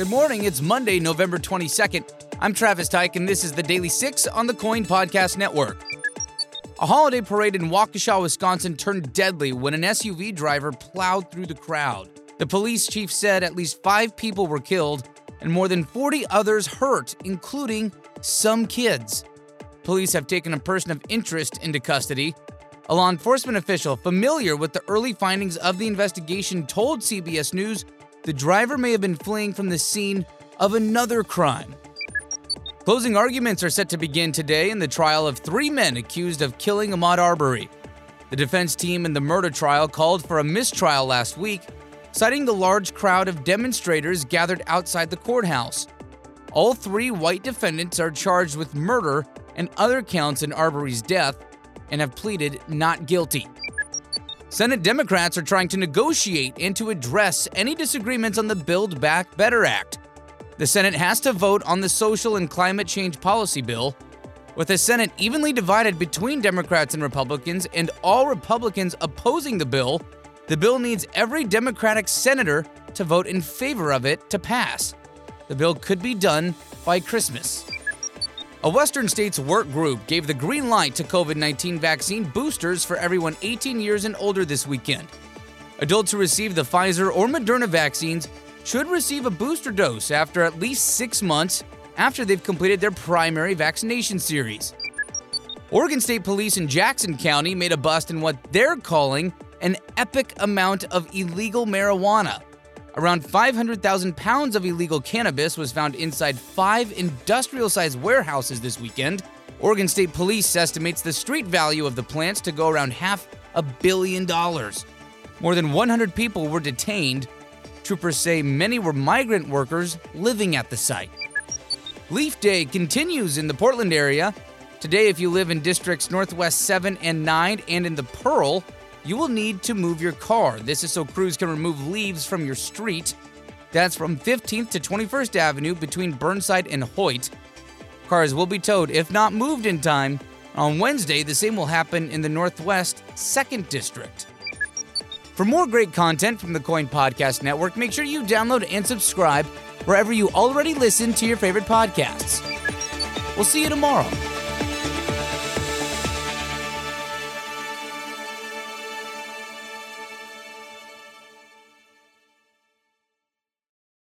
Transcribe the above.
Good morning. It's Monday, November 22nd. I'm Travis Tyke, and this is the Daily Six on the KOIN Podcast Network. A holiday parade in Waukesha, Wisconsin turned deadly when an SUV driver plowed through the crowd. The police chief said at least five people were killed and more than 40 others hurt, including some kids. Police have taken a person of interest into custody. A law enforcement official familiar with the early findings of the investigation told CBS News the driver may have been fleeing from the scene of another crime. Closing arguments are set to begin today in the trial of three men accused of killing Ahmaud Arbery. The defense team in the murder trial called for a mistrial last week, citing the large crowd of demonstrators gathered outside the courthouse. All three white defendants are charged with murder and other counts in Arbery's death and have pleaded not guilty. Senate Democrats are trying to negotiate and to address any disagreements on the Build Back Better Act. The Senate has to vote on the social and climate change policy bill. With the Senate evenly divided between Democrats and Republicans and all Republicans opposing the bill, the bill needs every Democratic senator to vote in favor of it to pass. The bill could be done by Christmas. A Western states work group gave the green light to COVID 19 vaccine boosters for everyone 18 years and older this weekend. Adults who receive the Pfizer or Moderna vaccines should receive a booster dose after at least six months after they've completed their primary vaccination series. Oregon State Police in Jackson County made a bust in what they're calling an epic amount of illegal marijuana. Around 500,000 pounds of illegal cannabis was found inside five industrial sized warehouses this weekend. Oregon State Police estimates the street value of the plants to go around half a billion dollars. More than 100 people were detained. Troopers say many were migrant workers living at the site. Leaf Day continues in the Portland area. Today, if you live in districts Northwest 7 and 9 and in the Pearl, you will need to move your car. This is so crews can remove leaves from your street. That's from 15th to 21st Avenue between Burnside and Hoyt. Cars will be towed if not moved in time. On Wednesday, the same will happen in the Northwest 2nd District. For more great content from the KOIN Podcast Network, make sure you download and subscribe wherever you already listen to your favorite podcasts. We'll see you tomorrow.